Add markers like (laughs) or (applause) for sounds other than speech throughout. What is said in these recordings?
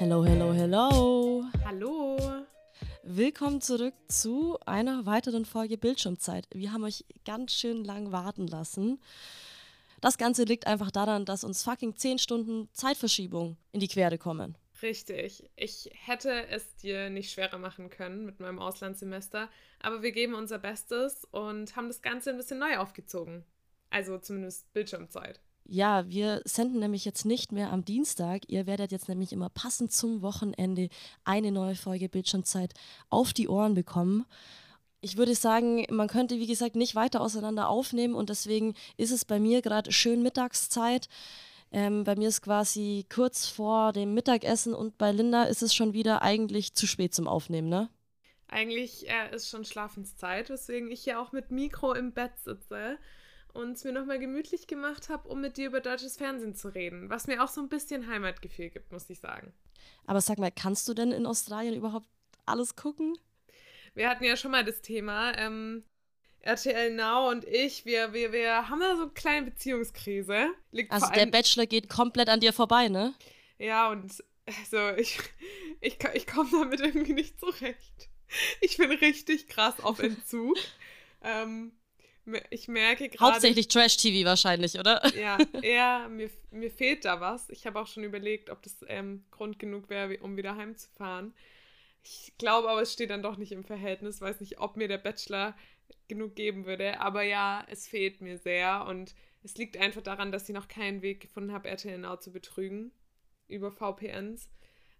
Hello, hello, hello. Hallo. Willkommen zurück zu einer weiteren Folge Bildschirmzeit. Wir haben euch ganz schön lang warten lassen. Das Ganze liegt einfach daran, dass uns fucking 10 Stunden Zeitverschiebung in die Quere kommen. Richtig. Ich hätte es dir nicht schwerer machen können mit meinem Auslandssemester, aber wir geben unser Bestes und haben das Ganze ein bisschen neu aufgezogen. Also zumindest Bildschirmzeit. Ja, wir senden nämlich jetzt nicht mehr am Dienstag. Ihr werdet jetzt nämlich immer passend zum Wochenende eine neue Folge Bildschirmzeit auf die Ohren bekommen. Ich würde sagen, man könnte, wie gesagt, nicht weiter auseinander aufnehmen und deswegen ist es bei mir gerade schön Mittagszeit. Ähm, bei mir ist quasi kurz vor dem Mittagessen und bei Linda ist es schon wieder eigentlich zu spät zum Aufnehmen, ne? Eigentlich äh, ist schon Schlafenszeit, weswegen ich ja auch mit Mikro im Bett sitze und es mir nochmal gemütlich gemacht habe, um mit dir über deutsches Fernsehen zu reden, was mir auch so ein bisschen Heimatgefühl gibt, muss ich sagen. Aber sag mal, kannst du denn in Australien überhaupt alles gucken? Wir hatten ja schon mal das Thema, ähm, RTL Now und ich, wir, wir, wir haben da so eine kleine Beziehungskrise. Liegt also der Bachelor geht komplett an dir vorbei, ne? Ja, und also ich, ich, ich komme damit irgendwie nicht zurecht. Ich bin richtig krass auf Entzug. ähm, ich merke gerade. Hauptsächlich Trash-TV wahrscheinlich, oder? Ja, (laughs) eher, mir, mir fehlt da was. Ich habe auch schon überlegt, ob das ähm, Grund genug wäre, um wieder heimzufahren. Ich glaube aber, es steht dann doch nicht im Verhältnis. Weiß nicht, ob mir der Bachelor genug geben würde. Aber ja, es fehlt mir sehr. Und es liegt einfach daran, dass ich noch keinen Weg gefunden habe, RTL Now zu betrügen. Über VPNs.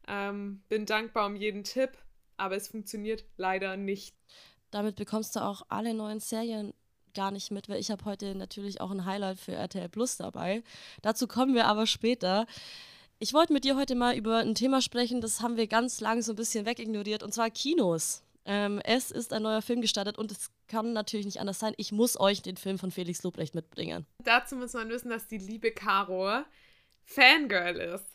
Ähm, bin dankbar um jeden Tipp, aber es funktioniert leider nicht. Damit bekommst du auch alle neuen Serien gar nicht mit, weil ich habe heute natürlich auch ein Highlight für RTL Plus dabei. Dazu kommen wir aber später. Ich wollte mit dir heute mal über ein Thema sprechen, das haben wir ganz lang so ein bisschen wegignoriert, und zwar Kinos. Ähm, es ist ein neuer Film gestartet und es kann natürlich nicht anders sein. Ich muss euch den Film von Felix Lobrecht mitbringen. Dazu muss man wissen, dass die liebe Caro Fangirl ist.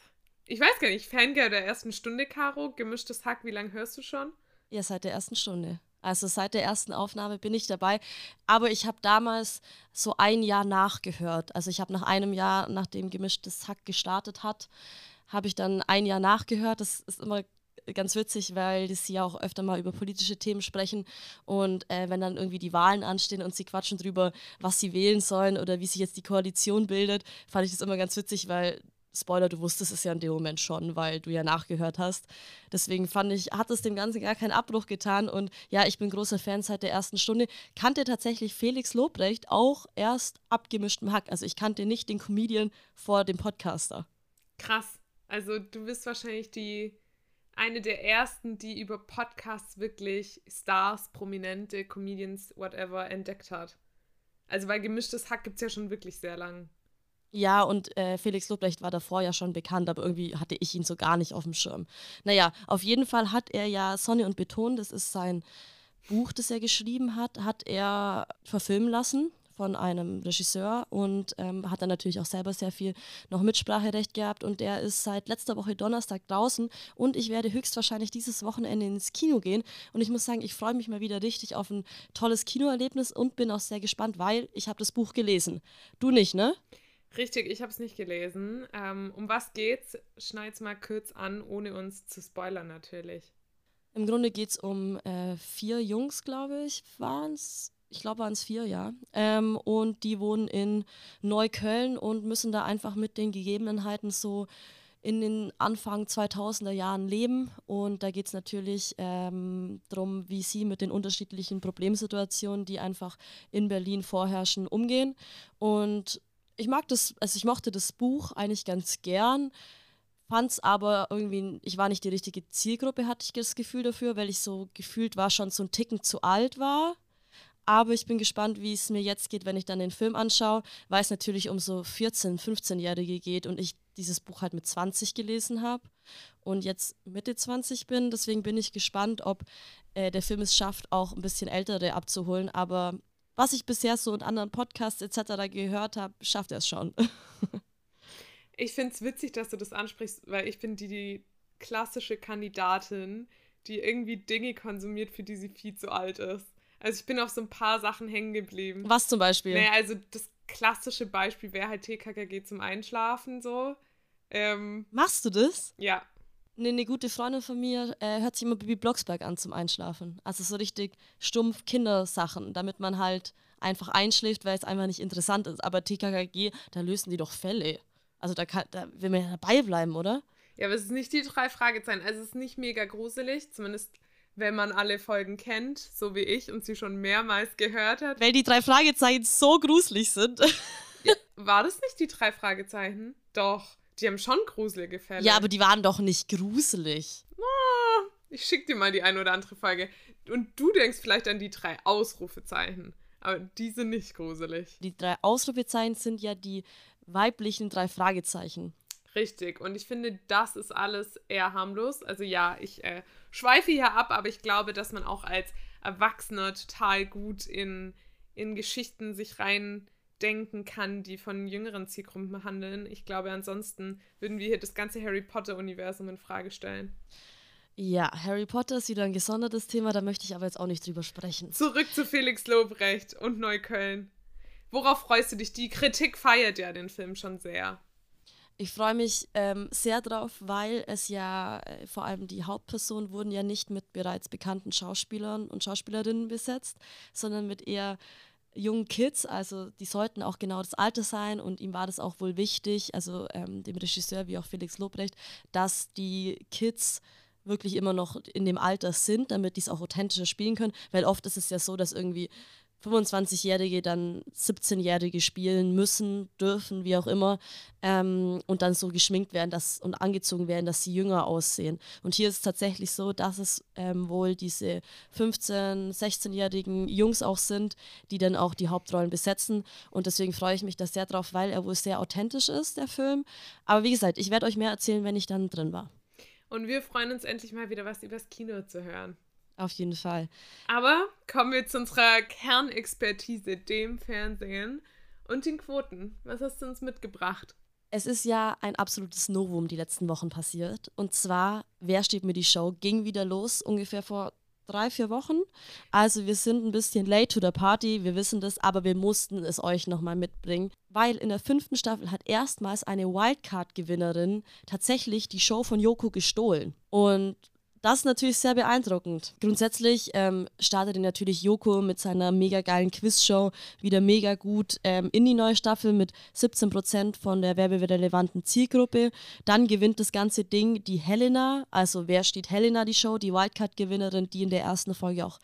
Ich weiß gar nicht, Fangirl der ersten Stunde, Caro, gemischtes Hack, wie lange hörst du schon? Ja, seit der ersten Stunde. Also seit der ersten Aufnahme bin ich dabei. Aber ich habe damals so ein Jahr nachgehört. Also ich habe nach einem Jahr, nachdem gemischtes Hack gestartet hat, habe ich dann ein Jahr nachgehört. Das ist immer ganz witzig, weil sie ja auch öfter mal über politische Themen sprechen. Und äh, wenn dann irgendwie die Wahlen anstehen und sie quatschen drüber, was sie wählen sollen oder wie sich jetzt die Koalition bildet, fand ich das immer ganz witzig, weil Spoiler, du wusstest es ja in dem Moment schon, weil du ja nachgehört hast. Deswegen fand ich, hat es dem Ganzen gar keinen Abbruch getan. Und ja, ich bin großer Fan seit der ersten Stunde. Kannte tatsächlich Felix Lobrecht auch erst abgemischtem Hack. Also ich kannte nicht den Comedian vor dem Podcaster. Krass. Also du bist wahrscheinlich die eine der ersten, die über Podcasts wirklich Stars, Prominente, Comedians, whatever entdeckt hat. Also weil gemischtes Hack gibt es ja schon wirklich sehr lang. Ja, und äh, Felix Lobrecht war davor ja schon bekannt, aber irgendwie hatte ich ihn so gar nicht auf dem Schirm. Naja, auf jeden Fall hat er ja Sonne und Beton, das ist sein Buch, das er geschrieben hat, hat er verfilmen lassen von einem Regisseur und ähm, hat dann natürlich auch selber sehr viel noch Mitspracherecht gehabt und der ist seit letzter Woche Donnerstag draußen und ich werde höchstwahrscheinlich dieses Wochenende ins Kino gehen und ich muss sagen, ich freue mich mal wieder richtig auf ein tolles Kinoerlebnis und bin auch sehr gespannt, weil ich habe das Buch gelesen. Du nicht, ne? Richtig, ich habe es nicht gelesen. Ähm, um was geht's? Schneid's mal kurz an, ohne uns zu spoilern natürlich. Im Grunde geht es um äh, vier Jungs, glaube ich, waren es. Ich glaube, waren es vier, ja. Ähm, und die wohnen in Neukölln und müssen da einfach mit den Gegebenheiten so in den Anfang 2000er Jahren leben. Und da geht es natürlich ähm, darum, wie sie mit den unterschiedlichen Problemsituationen, die einfach in Berlin vorherrschen, umgehen. Und ich mag das, also ich mochte das Buch eigentlich ganz gern, fand es aber irgendwie, ich war nicht die richtige Zielgruppe, hatte ich das Gefühl dafür, weil ich so gefühlt war, schon so ein Ticken zu alt war. Aber ich bin gespannt, wie es mir jetzt geht, wenn ich dann den Film anschaue, weil es natürlich um so 14-, 15-Jährige geht und ich dieses Buch halt mit 20 gelesen habe und jetzt Mitte 20 bin. Deswegen bin ich gespannt, ob äh, der Film es schafft, auch ein bisschen Ältere abzuholen. Aber was ich bisher so in anderen Podcasts etc. gehört habe, schafft er es schon. (laughs) ich finde es witzig, dass du das ansprichst, weil ich bin die, die klassische Kandidatin, die irgendwie Dinge konsumiert, für die sie viel zu alt ist. Also ich bin auf so ein paar Sachen hängen geblieben. Was zum Beispiel? Naja, also das klassische Beispiel wäre halt TKKG zum Einschlafen so. Ähm, Machst du das? Ja. Eine, eine gute Freundin von mir äh, hört sich immer Bibi Blocksberg an zum Einschlafen. Also so richtig stumpf Kindersachen, damit man halt einfach einschläft, weil es einfach nicht interessant ist. Aber TKKG, da lösen die doch Fälle. Also da, kann, da will man ja dabei bleiben, oder? Ja, aber es ist nicht die drei Fragezeichen. Also es ist nicht mega gruselig, zumindest wenn man alle Folgen kennt, so wie ich und sie schon mehrmals gehört hat. Weil die drei Fragezeichen so gruselig sind. Ja, war das nicht die drei Fragezeichen? Doch. Die haben schon gruselige Fälle. Ja, aber die waren doch nicht gruselig. Oh, ich schick dir mal die eine oder andere Folge. Und du denkst vielleicht an die drei Ausrufezeichen. Aber die sind nicht gruselig. Die drei Ausrufezeichen sind ja die weiblichen drei Fragezeichen. Richtig. Und ich finde, das ist alles eher harmlos. Also ja, ich äh, schweife hier ab, aber ich glaube, dass man auch als Erwachsener total gut in, in Geschichten sich rein denken kann, die von jüngeren Zielgruppen handeln. Ich glaube, ansonsten würden wir hier das ganze Harry Potter-Universum in Frage stellen. Ja, Harry Potter ist wieder ein gesondertes Thema, da möchte ich aber jetzt auch nicht drüber sprechen. Zurück zu Felix Lobrecht und Neukölln. Worauf freust du dich? Die Kritik feiert ja den Film schon sehr. Ich freue mich ähm, sehr drauf, weil es ja äh, vor allem die Hauptpersonen wurden ja nicht mit bereits bekannten Schauspielern und Schauspielerinnen besetzt, sondern mit eher jungen Kids, also die sollten auch genau das Alter sein und ihm war das auch wohl wichtig, also ähm, dem Regisseur wie auch Felix Lobrecht, dass die Kids wirklich immer noch in dem Alter sind, damit die es auch authentischer spielen können, weil oft ist es ja so, dass irgendwie 25-Jährige dann 17-Jährige spielen müssen, dürfen, wie auch immer, ähm, und dann so geschminkt werden dass, und angezogen werden, dass sie jünger aussehen. Und hier ist es tatsächlich so, dass es ähm, wohl diese 15-, 16-jährigen Jungs auch sind, die dann auch die Hauptrollen besetzen. Und deswegen freue ich mich da sehr drauf, weil er wohl sehr authentisch ist, der Film. Aber wie gesagt, ich werde euch mehr erzählen, wenn ich dann drin war. Und wir freuen uns endlich mal wieder was übers Kino zu hören. Auf jeden Fall. Aber kommen wir zu unserer Kernexpertise, dem Fernsehen und den Quoten. Was hast du uns mitgebracht? Es ist ja ein absolutes Novum die letzten Wochen passiert. Und zwar, wer steht mir die Show, ging wieder los, ungefähr vor drei, vier Wochen. Also wir sind ein bisschen late to the party, wir wissen das, aber wir mussten es euch nochmal mitbringen, weil in der fünften Staffel hat erstmals eine Wildcard-Gewinnerin tatsächlich die Show von Yoko gestohlen. Und das ist natürlich sehr beeindruckend. Grundsätzlich ähm, startete natürlich Joko mit seiner mega geilen Quizshow wieder mega gut ähm, in die neue Staffel mit 17% von der werberelevanten Zielgruppe. Dann gewinnt das ganze Ding die Helena, also wer steht Helena die Show, die Wildcard-Gewinnerin, die in der ersten Folge auch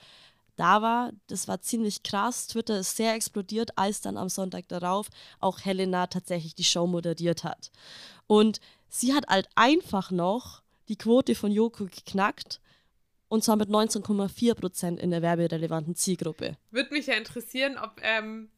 da war. Das war ziemlich krass. Twitter ist sehr explodiert, als dann am Sonntag darauf auch Helena tatsächlich die Show moderiert hat. Und sie hat halt einfach noch die Quote von Joko geknackt. Und zwar mit 19,4 Prozent in der werberelevanten Zielgruppe. Würde mich ja interessieren, ob ähm,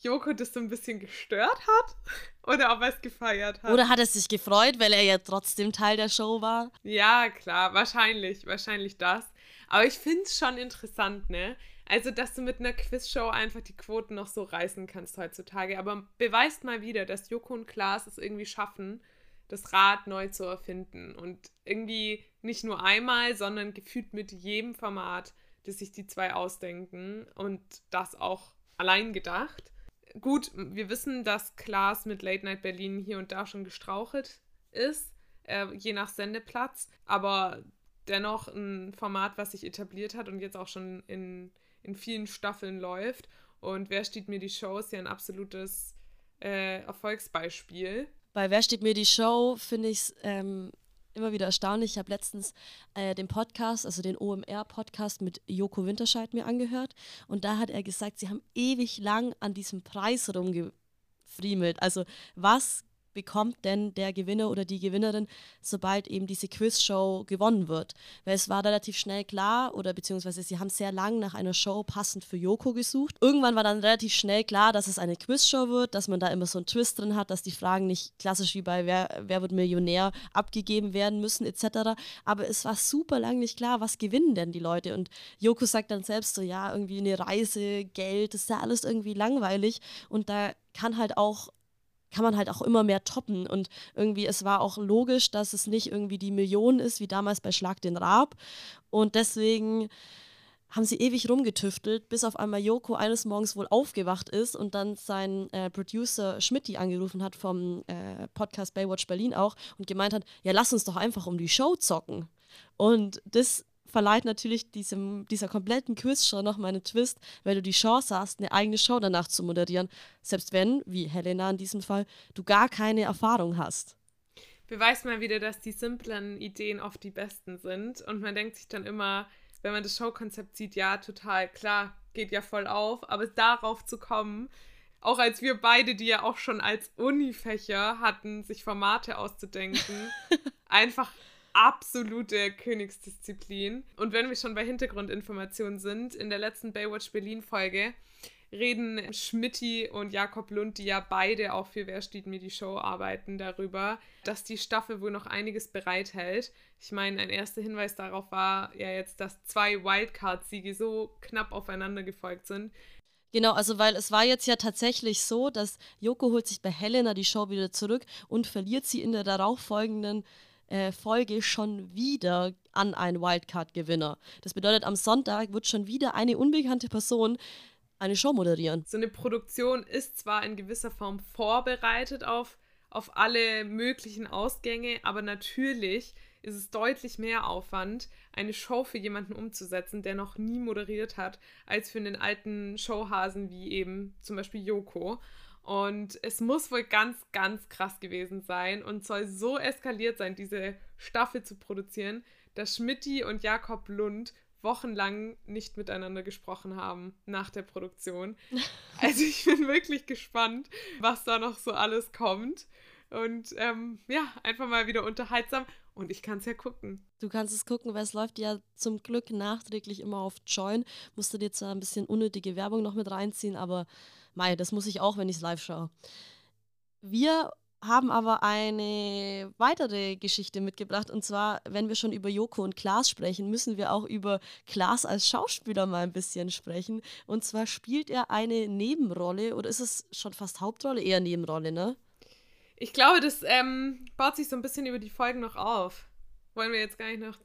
Joko das so ein bisschen gestört hat (laughs) oder ob er es gefeiert hat. Oder hat er sich gefreut, weil er ja trotzdem Teil der Show war? Ja, klar, wahrscheinlich, wahrscheinlich das. Aber ich finde es schon interessant, ne? Also, dass du mit einer Quizshow einfach die Quoten noch so reißen kannst heutzutage. Aber beweist mal wieder, dass Joko und Klaas es irgendwie schaffen, das Rad neu zu erfinden. Und irgendwie nicht nur einmal, sondern gefühlt mit jedem Format, das sich die zwei ausdenken und das auch allein gedacht. Gut, wir wissen, dass Klaas mit Late Night Berlin hier und da schon gestrauchelt ist, äh, je nach Sendeplatz, aber dennoch ein Format, was sich etabliert hat und jetzt auch schon in, in vielen Staffeln läuft. Und wer steht mir die Show ist ja ein absolutes äh, Erfolgsbeispiel. Bei Wer steht mir die Show finde ich es ähm, immer wieder erstaunlich. Ich habe letztens äh, den Podcast, also den OMR-Podcast mit Joko Winterscheid mir angehört und da hat er gesagt, sie haben ewig lang an diesem Preis rumgefriemelt. Also was bekommt denn der Gewinner oder die Gewinnerin, sobald eben diese Quizshow gewonnen wird. Weil es war relativ schnell klar, oder beziehungsweise sie haben sehr lang nach einer Show passend für Yoko gesucht. Irgendwann war dann relativ schnell klar, dass es eine Quizshow wird, dass man da immer so einen Twist drin hat, dass die Fragen nicht klassisch wie bei Wer, Wer wird Millionär abgegeben werden müssen, etc. Aber es war super lang nicht klar, was gewinnen denn die Leute. Und Yoko sagt dann selbst so, ja, irgendwie eine Reise, Geld, das ist ja alles irgendwie langweilig. Und da kann halt auch kann man halt auch immer mehr toppen. Und irgendwie, es war auch logisch, dass es nicht irgendwie die Million ist, wie damals bei Schlag den Raab. Und deswegen haben sie ewig rumgetüftelt, bis auf einmal Joko eines Morgens wohl aufgewacht ist und dann sein äh, Producer Schmidti angerufen hat vom äh, Podcast Baywatch Berlin auch und gemeint hat, ja, lass uns doch einfach um die Show zocken. Und das verleiht natürlich diesem, dieser kompletten Quizshow nochmal einen Twist, weil du die Chance hast, eine eigene Show danach zu moderieren, selbst wenn, wie Helena in diesem Fall, du gar keine Erfahrung hast. Beweist mal wieder, dass die simplen Ideen oft die besten sind. Und man denkt sich dann immer, wenn man das Showkonzept sieht, ja, total, klar, geht ja voll auf, aber darauf zu kommen, auch als wir beide, die ja auch schon als Unifächer hatten, sich Formate auszudenken, (laughs) einfach absolute Königsdisziplin. Und wenn wir schon bei Hintergrundinformationen sind, in der letzten Baywatch Berlin Folge reden Schmidti und Jakob Lund, die ja beide auch für Wer steht mir die Show arbeiten, darüber, dass die Staffel wohl noch einiges bereithält. Ich meine, ein erster Hinweis darauf war ja jetzt, dass zwei Wildcard-Siege so knapp aufeinander gefolgt sind. Genau, also weil es war jetzt ja tatsächlich so, dass Joko holt sich bei Helena die Show wieder zurück und verliert sie in der darauffolgenden äh, Folge schon wieder an einen Wildcard-Gewinner. Das bedeutet, am Sonntag wird schon wieder eine unbekannte Person eine Show moderieren. So eine Produktion ist zwar in gewisser Form vorbereitet auf, auf alle möglichen Ausgänge, aber natürlich ist es deutlich mehr Aufwand, eine Show für jemanden umzusetzen, der noch nie moderiert hat, als für einen alten Showhasen wie eben zum Beispiel Joko. Und es muss wohl ganz, ganz krass gewesen sein und soll so eskaliert sein, diese Staffel zu produzieren, dass Schmidti und Jakob Lund wochenlang nicht miteinander gesprochen haben nach der Produktion. (laughs) Also ich bin wirklich gespannt, was da noch so alles kommt. Und ähm, ja, einfach mal wieder unterhaltsam. Und ich kann es ja gucken. Du kannst es gucken, weil es läuft ja zum Glück nachträglich immer auf Join. Musst du dir zwar ein bisschen unnötige Werbung noch mit reinziehen, aber mei, das muss ich auch, wenn ich es live schaue. Wir haben aber eine weitere Geschichte mitgebracht. Und zwar, wenn wir schon über Joko und Klaas sprechen, müssen wir auch über Klaas als Schauspieler mal ein bisschen sprechen. Und zwar spielt er eine Nebenrolle oder ist es schon fast Hauptrolle? Eher Nebenrolle, ne? Ich glaube, das ähm, baut sich so ein bisschen über die Folgen noch auf. Wollen wir jetzt gar nicht noch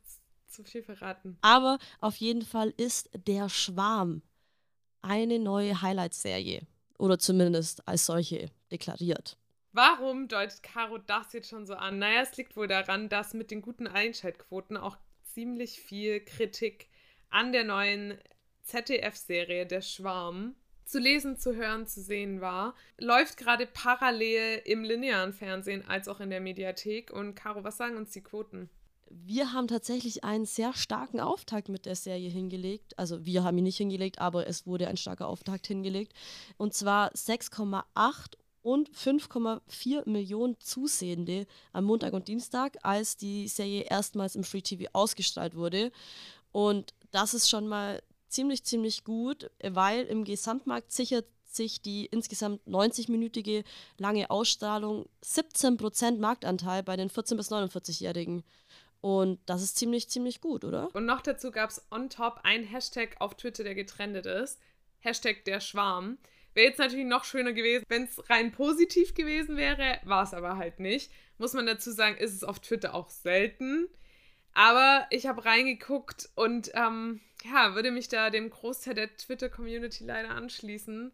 zu viel verraten. Aber auf jeden Fall ist Der Schwarm eine neue Highlight-Serie. Oder zumindest als solche deklariert. Warum deutet Caro das jetzt schon so an? Naja, es liegt wohl daran, dass mit den guten Einschaltquoten auch ziemlich viel Kritik an der neuen ZDF-Serie Der Schwarm zu lesen, zu hören, zu sehen war. Läuft gerade parallel im linearen Fernsehen als auch in der Mediathek. Und Caro, was sagen uns die Quoten? Wir haben tatsächlich einen sehr starken Auftakt mit der Serie hingelegt. Also wir haben ihn nicht hingelegt, aber es wurde ein starker Auftakt hingelegt. Und zwar 6,8 und 5,4 Millionen Zusehende am Montag und Dienstag, als die Serie erstmals im Free TV ausgestrahlt wurde. Und das ist schon mal ziemlich, ziemlich gut, weil im Gesamtmarkt sichert sich die insgesamt 90-minütige lange Ausstrahlung 17% Marktanteil bei den 14- bis 49-Jährigen. Und das ist ziemlich, ziemlich gut, oder? Und noch dazu gab es on top ein Hashtag auf Twitter, der getrendet ist. Hashtag der Schwarm. Wäre jetzt natürlich noch schöner gewesen, wenn es rein positiv gewesen wäre, war es aber halt nicht. Muss man dazu sagen, ist es auf Twitter auch selten. Aber ich habe reingeguckt und ähm, ja, würde mich da dem Großteil der Twitter-Community leider anschließen.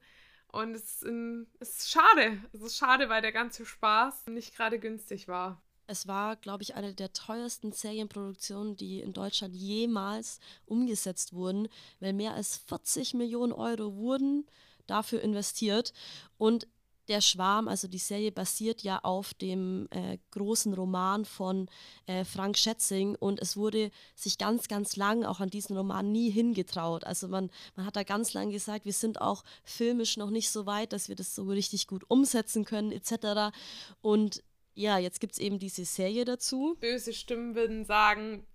Und es ist, in, es ist schade. Es ist schade, weil der ganze Spaß nicht gerade günstig war. Es war, glaube ich, eine der teuersten Serienproduktionen, die in Deutschland jemals umgesetzt wurden, weil mehr als 40 Millionen Euro wurden dafür investiert. Und der Schwarm, also die Serie, basiert ja auf dem äh, großen Roman von äh, Frank Schätzing und es wurde sich ganz, ganz lang auch an diesen Roman nie hingetraut. Also man, man hat da ganz lang gesagt, wir sind auch filmisch noch nicht so weit, dass wir das so richtig gut umsetzen können, etc. Und ja, jetzt gibt es eben diese Serie dazu. Böse Stimmen würden sagen,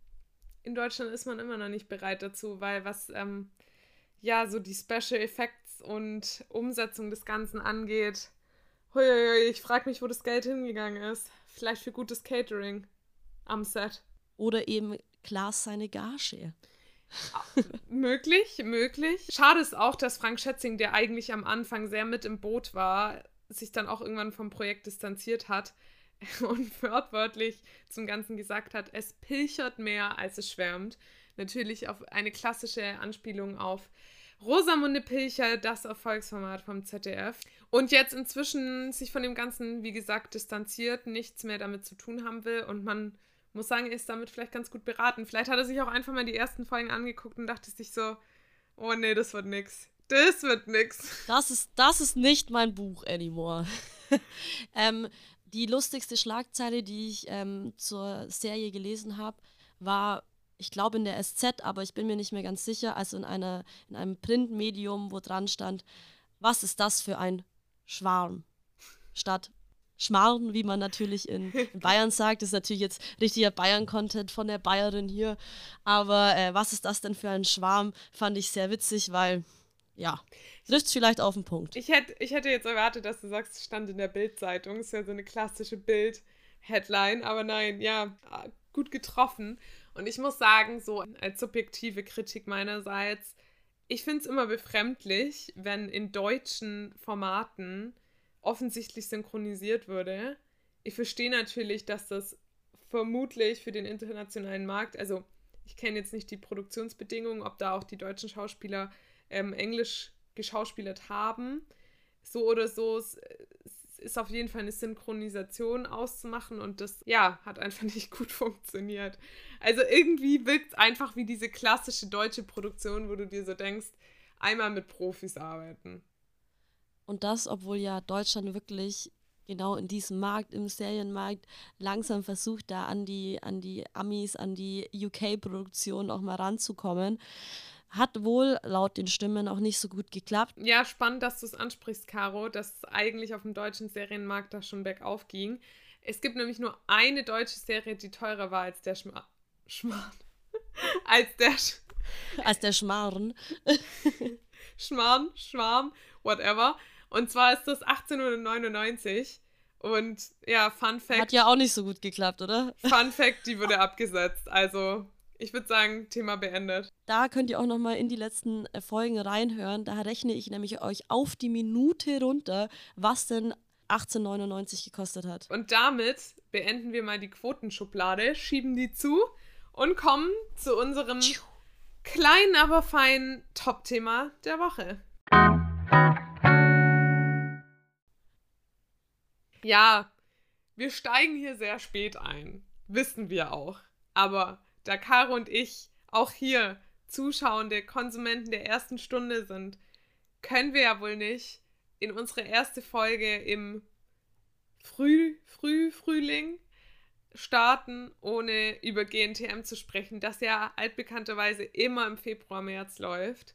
in Deutschland ist man immer noch nicht bereit dazu, weil was ähm, ja so die Special Effects und Umsetzung des Ganzen angeht. Huiuiui, ich frage mich, wo das Geld hingegangen ist. Vielleicht für gutes Catering am Set. Oder eben Klaas seine Gage. möglich, möglich. Schade ist auch, dass Frank Schätzing, der eigentlich am Anfang sehr mit im Boot war, sich dann auch irgendwann vom Projekt distanziert hat (laughs) und wörtwörtlich zum Ganzen gesagt hat, es pilchert mehr, als es schwärmt. Natürlich auf eine klassische Anspielung auf Rosamunde Pilcher, das Erfolgsformat vom ZDF. Und jetzt inzwischen sich von dem Ganzen, wie gesagt, distanziert, nichts mehr damit zu tun haben will. Und man muss sagen, er ist damit vielleicht ganz gut beraten. Vielleicht hat er sich auch einfach mal die ersten Folgen angeguckt und dachte sich so, oh nee, das wird nix. Das wird nix. Das ist, das ist nicht mein Buch anymore. (laughs) ähm, die lustigste Schlagzeile, die ich ähm, zur Serie gelesen habe, war, ich glaube in der SZ, aber ich bin mir nicht mehr ganz sicher, also in, einer, in einem Printmedium, wo dran stand, was ist das für ein Schwarm? Statt Schmarrn, wie man natürlich in, in Bayern sagt, das ist natürlich jetzt richtiger Bayern-Content von der Bayerin hier. Aber äh, was ist das denn für ein Schwarm? Fand ich sehr witzig, weil ja, trifft vielleicht auf den Punkt. Ich hätte, ich hätte jetzt erwartet, dass du sagst, es stand in der Bild-Zeitung. Ist ja so eine klassische Bild-Headline, aber nein, ja, gut getroffen. Und ich muss sagen, so als subjektive Kritik meinerseits, ich finde es immer befremdlich, wenn in deutschen Formaten offensichtlich synchronisiert würde. Ich verstehe natürlich, dass das vermutlich für den internationalen Markt, also ich kenne jetzt nicht die Produktionsbedingungen, ob da auch die deutschen Schauspieler ähm, Englisch geschauspielert haben. So oder so, es ist auf jeden Fall eine Synchronisation auszumachen und das, ja, hat einfach (laughs) nicht gut funktioniert. Also irgendwie wirkt es einfach wie diese klassische deutsche Produktion, wo du dir so denkst, einmal mit Profis arbeiten. Und das, obwohl ja Deutschland wirklich genau in diesem Markt, im Serienmarkt, langsam versucht, da an die, an die Amis, an die UK-Produktion auch mal ranzukommen. Hat wohl laut den Stimmen auch nicht so gut geklappt. Ja, spannend, dass du es ansprichst, Caro, dass eigentlich auf dem deutschen Serienmarkt da schon bergauf ging. Es gibt nämlich nur eine deutsche Serie, die teurer war als der Schma Schmarrn. (laughs) als der Sch als der Schmarrn. (laughs) Schmarrn, Schwarm, whatever. Und zwar ist das 1899. Und ja, Fun Fact. Hat ja auch nicht so gut geklappt, oder? Fun Fact, die wurde abgesetzt. Also ich würde sagen, Thema beendet. Da könnt ihr auch noch mal in die letzten äh, Folgen reinhören. Da rechne ich nämlich euch auf die Minute runter, was denn 1899 gekostet hat. Und damit beenden wir mal die Quotenschublade, schieben die zu und kommen zu unserem kleinen, aber feinen Top-Thema der Woche. Ja, wir steigen hier sehr spät ein. Wissen wir auch. Aber da Caro und ich auch hier Zuschauende, Konsumenten der ersten Stunde sind, können wir ja wohl nicht in unsere erste Folge im Früh, Früh, Frühling starten, ohne über GNTM zu sprechen, das ja altbekannterweise immer im Februar, März läuft.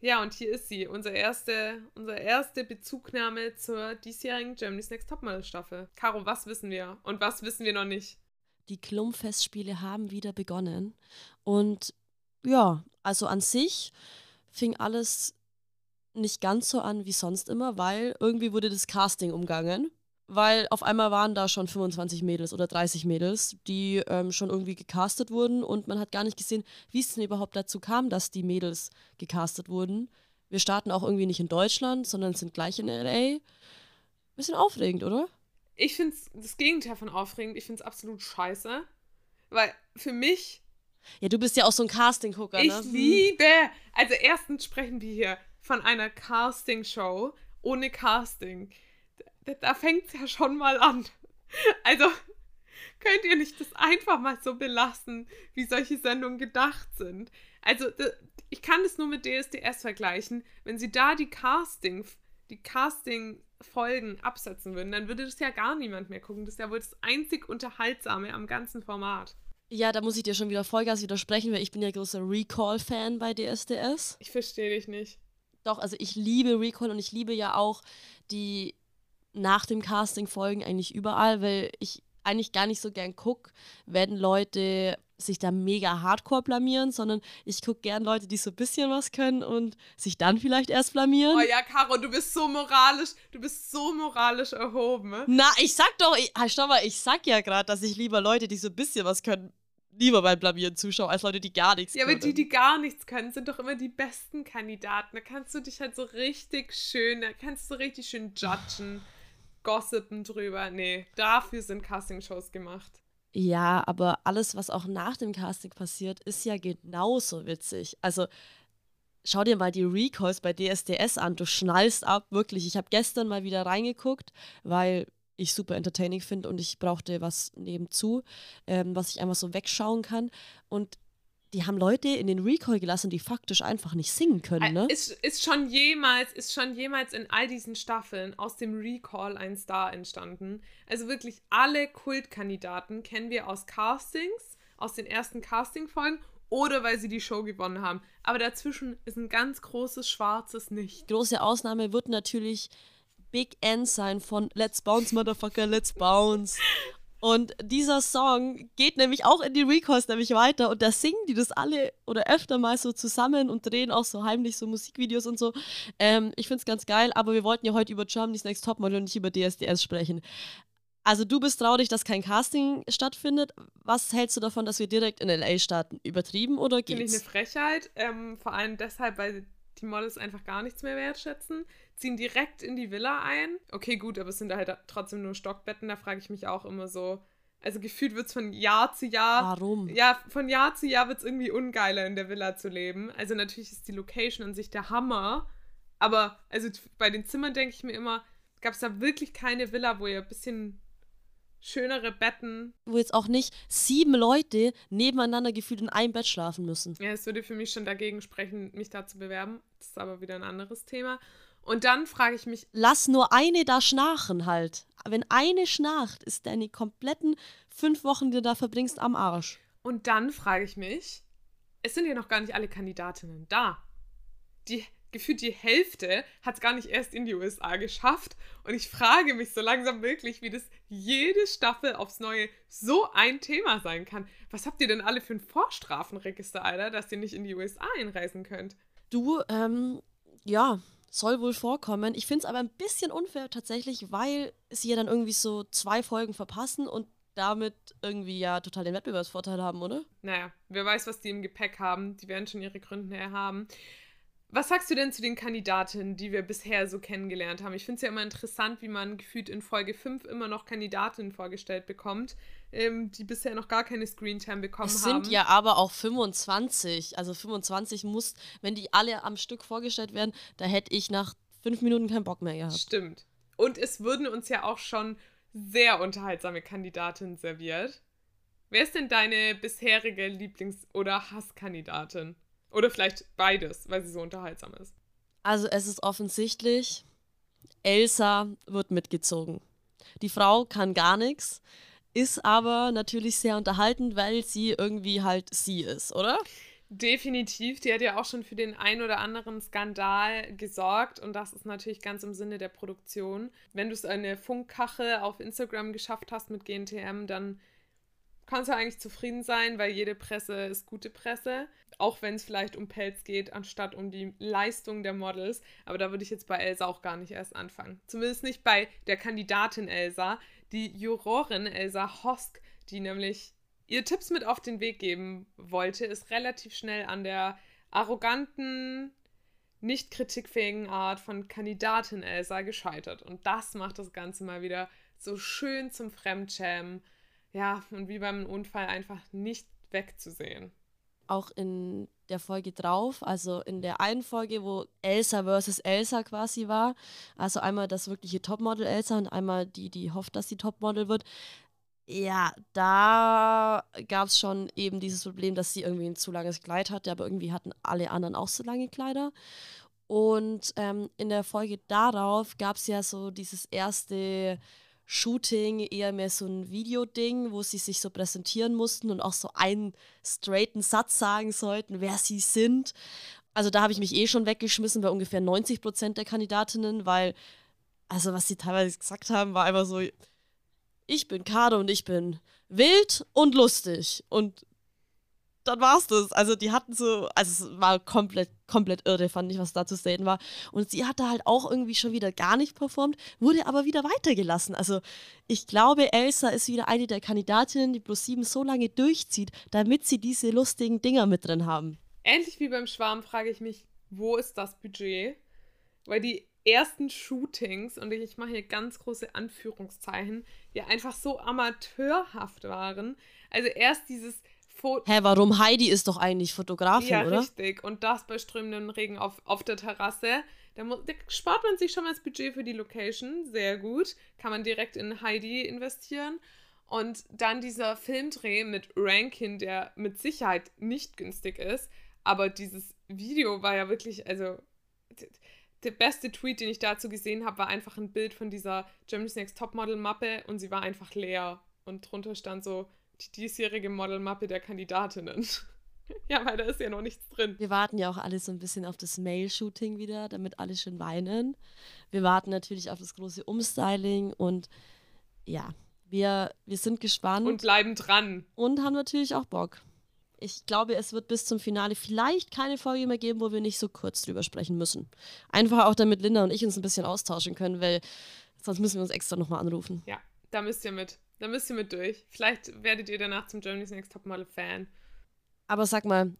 Ja, und hier ist sie, unsere erste, unsere erste Bezugnahme zur diesjährigen Germany's Next Topmodel Staffel. Caro, was wissen wir und was wissen wir noch nicht? Die Klumpfestspiele haben wieder begonnen. Und ja, also an sich fing alles nicht ganz so an wie sonst immer, weil irgendwie wurde das Casting umgangen. Weil auf einmal waren da schon 25 Mädels oder 30 Mädels, die ähm, schon irgendwie gecastet wurden und man hat gar nicht gesehen, wie es denn überhaupt dazu kam, dass die Mädels gecastet wurden. Wir starten auch irgendwie nicht in Deutschland, sondern sind gleich in LA. Bisschen aufregend, oder? Ich finde es das Gegenteil von aufregend. Ich finde es absolut scheiße. Weil für mich. Ja, du bist ja auch so ein Casting-Gucker, ne? Ich liebe. Also, erstens sprechen wir hier von einer Casting-Show ohne Casting. Da, da fängt es ja schon mal an. Also, könnt ihr nicht das einfach mal so belassen, wie solche Sendungen gedacht sind? Also, ich kann das nur mit DSDS vergleichen. Wenn sie da die Casting, die Casting Folgen absetzen würden, dann würde das ja gar niemand mehr gucken. Das ist ja wohl das einzig Unterhaltsame am ganzen Format. Ja, da muss ich dir schon wieder Vollgas widersprechen, weil ich bin ja großer Recall-Fan bei DSDS. Ich verstehe dich nicht. Doch, also ich liebe Recall und ich liebe ja auch die nach dem Casting Folgen eigentlich überall, weil ich eigentlich gar nicht so gern gucke, wenn Leute sich da mega hardcore blamieren, sondern ich gucke gern Leute, die so ein bisschen was können und sich dann vielleicht erst blamieren. Oh ja, Caro, du bist so moralisch, du bist so moralisch erhoben. Ne? Na, ich sag doch, ich, stopp mal, ich sag ja gerade, dass ich lieber Leute, die so ein bisschen was können, lieber beim Blamieren zuschaue, als Leute, die gar nichts ja, können. Ja, aber die, die gar nichts können, sind doch immer die besten Kandidaten. Da kannst du dich halt so richtig schön, da kannst du richtig schön judgen, gossipen drüber. Nee, dafür sind Castingshows gemacht. Ja, aber alles, was auch nach dem Casting passiert, ist ja genauso witzig. Also schau dir mal die Recalls bei DSDS an. Du schnallst ab, wirklich. Ich habe gestern mal wieder reingeguckt, weil ich super entertaining finde und ich brauchte was nebenzu, ähm, was ich einfach so wegschauen kann. Und die haben Leute in den Recall gelassen, die faktisch einfach nicht singen können, ne? Ist, ist schon jemals, ist schon jemals in all diesen Staffeln aus dem Recall ein Star entstanden. Also wirklich alle Kultkandidaten kennen wir aus Castings, aus den ersten Casting-Folgen oder weil sie die Show gewonnen haben. Aber dazwischen ist ein ganz großes schwarzes Nicht. Große Ausnahme wird natürlich Big End sein von Let's Bounce, Motherfucker, Let's Bounce. Und dieser Song geht nämlich auch in die Recalls nämlich weiter und da singen die das alle oder öfter mal so zusammen und drehen auch so heimlich so Musikvideos und so. Ähm, ich finde es ganz geil, aber wir wollten ja heute über Germany's Next Topmodel und nicht über DSDS sprechen. Also du bist traurig, dass kein Casting stattfindet. Was hältst du davon, dass wir direkt in LA starten? Übertrieben oder geht's? Finde ich eine Frechheit. Ähm, vor allem deshalb, weil die Models einfach gar nichts mehr wertschätzen. Ziehen direkt in die Villa ein. Okay, gut, aber es sind da halt trotzdem nur Stockbetten. Da frage ich mich auch immer so. Also gefühlt wird es von Jahr zu Jahr. Warum? Ja, von Jahr zu Jahr wird es irgendwie ungeiler, in der Villa zu leben. Also natürlich ist die Location an sich der Hammer. Aber also bei den Zimmern denke ich mir immer, gab es da wirklich keine Villa, wo ihr ein bisschen schönere Betten. Wo jetzt auch nicht sieben Leute nebeneinander gefühlt in einem Bett schlafen müssen. Ja, es würde für mich schon dagegen sprechen, mich da zu bewerben. Das ist aber wieder ein anderes Thema. Und dann frage ich mich. Lass nur eine da schnarchen halt. Wenn eine schnarcht, ist deine kompletten fünf Wochen, die du da verbringst, am Arsch. Und dann frage ich mich, es sind ja noch gar nicht alle Kandidatinnen da. Die gefühlt die Hälfte hat es gar nicht erst in die USA geschafft. Und ich frage mich so langsam wirklich, wie das jede Staffel aufs Neue so ein Thema sein kann. Was habt ihr denn alle für ein Vorstrafenregister, Alter, dass ihr nicht in die USA einreisen könnt? Du, ähm, ja, soll wohl vorkommen. Ich finde es aber ein bisschen unfair tatsächlich, weil sie ja dann irgendwie so zwei Folgen verpassen und damit irgendwie ja total den Wettbewerbsvorteil haben, oder? Naja, wer weiß, was die im Gepäck haben. Die werden schon ihre Gründe haben. Was sagst du denn zu den Kandidatinnen, die wir bisher so kennengelernt haben? Ich finde es ja immer interessant, wie man gefühlt in Folge 5 immer noch Kandidatinnen vorgestellt bekommt, ähm, die bisher noch gar keine Screentime bekommen es haben. Es sind ja aber auch 25. Also 25 muss, wenn die alle am Stück vorgestellt werden, da hätte ich nach fünf Minuten keinen Bock mehr gehabt. Stimmt. Und es würden uns ja auch schon sehr unterhaltsame Kandidatinnen serviert. Wer ist denn deine bisherige Lieblings- oder Hasskandidatin? Oder vielleicht beides, weil sie so unterhaltsam ist. Also es ist offensichtlich, Elsa wird mitgezogen. Die Frau kann gar nichts, ist aber natürlich sehr unterhaltend, weil sie irgendwie halt sie ist, oder? Definitiv. Die hat ja auch schon für den ein oder anderen Skandal gesorgt und das ist natürlich ganz im Sinne der Produktion. Wenn du es eine Funkkache auf Instagram geschafft hast mit GNTM, dann kannst du eigentlich zufrieden sein, weil jede Presse ist gute Presse. Auch wenn es vielleicht um Pelz geht, anstatt um die Leistung der Models. Aber da würde ich jetzt bei Elsa auch gar nicht erst anfangen. Zumindest nicht bei der Kandidatin Elsa. Die Jurorin Elsa Hosk, die nämlich ihr Tipps mit auf den Weg geben wollte, ist relativ schnell an der arroganten, nicht kritikfähigen Art von Kandidatin Elsa gescheitert. Und das macht das Ganze mal wieder so schön zum Fremdschämen ja, und wie beim Unfall einfach nicht wegzusehen. Auch in der Folge drauf, also in der einen Folge, wo Elsa versus Elsa quasi war, also einmal das wirkliche Topmodel Elsa und einmal die, die hofft, dass sie Topmodel wird. Ja, da gab es schon eben dieses Problem, dass sie irgendwie ein zu langes Kleid hatte, aber irgendwie hatten alle anderen auch so lange Kleider. Und ähm, in der Folge darauf gab es ja so dieses erste Shooting eher mehr so ein Videoding, wo sie sich so präsentieren mussten und auch so einen straighten Satz sagen sollten, wer sie sind. Also da habe ich mich eh schon weggeschmissen bei ungefähr 90 Prozent der Kandidatinnen, weil, also was sie teilweise gesagt haben, war einfach so, ich bin Kade und ich bin wild und lustig. Und dann war's das. Also die hatten so, also es war komplett, komplett irre, fand ich, was da zu sehen war. Und sie hatte halt auch irgendwie schon wieder gar nicht performt, wurde aber wieder weitergelassen. Also ich glaube, Elsa ist wieder eine der Kandidatinnen, die plus sieben so lange durchzieht, damit sie diese lustigen Dinger mit drin haben. Ähnlich wie beim Schwarm frage ich mich, wo ist das Budget? Weil die ersten Shootings, und ich mache hier ganz große Anführungszeichen, die einfach so amateurhaft waren. Also erst dieses Foto. Hä, warum? Heidi ist doch eigentlich Fotografin, ja, oder? Ja, richtig. Und das bei strömendem Regen auf, auf der Terrasse. Da, da, spart man sich schon mal das Budget für die Location. Sehr gut. Kann man direkt in Heidi investieren. Und dann dieser Filmdreh mit Rankin, der mit Sicherheit nicht günstig ist. Aber dieses Video war ja wirklich, also der beste Tweet, den ich dazu gesehen habe, war einfach ein Bild von dieser Germany's Next Topmodel Mappe und sie war einfach leer. Und drunter stand so die diesjährige Modelmappe der Kandidatinnen. (laughs) ja, weil da ist ja noch nichts drin. Wir warten ja auch alle so ein bisschen auf das Mail-Shooting wieder, damit alle schön weinen. Wir warten natürlich auf das große Umstyling und ja, wir, wir sind gespannt. Und bleiben dran. Und haben natürlich auch Bock. Ich glaube, es wird bis zum Finale vielleicht keine Folge mehr geben, wo wir nicht so kurz drüber sprechen müssen. Einfach auch damit Linda und ich uns ein bisschen austauschen können, weil sonst müssen wir uns extra nochmal anrufen. Ja, da müsst ihr mit. Da müsst ihr mit durch. Vielleicht werdet ihr danach zum Germany's Next Topmodel Fan. Aber sag mal,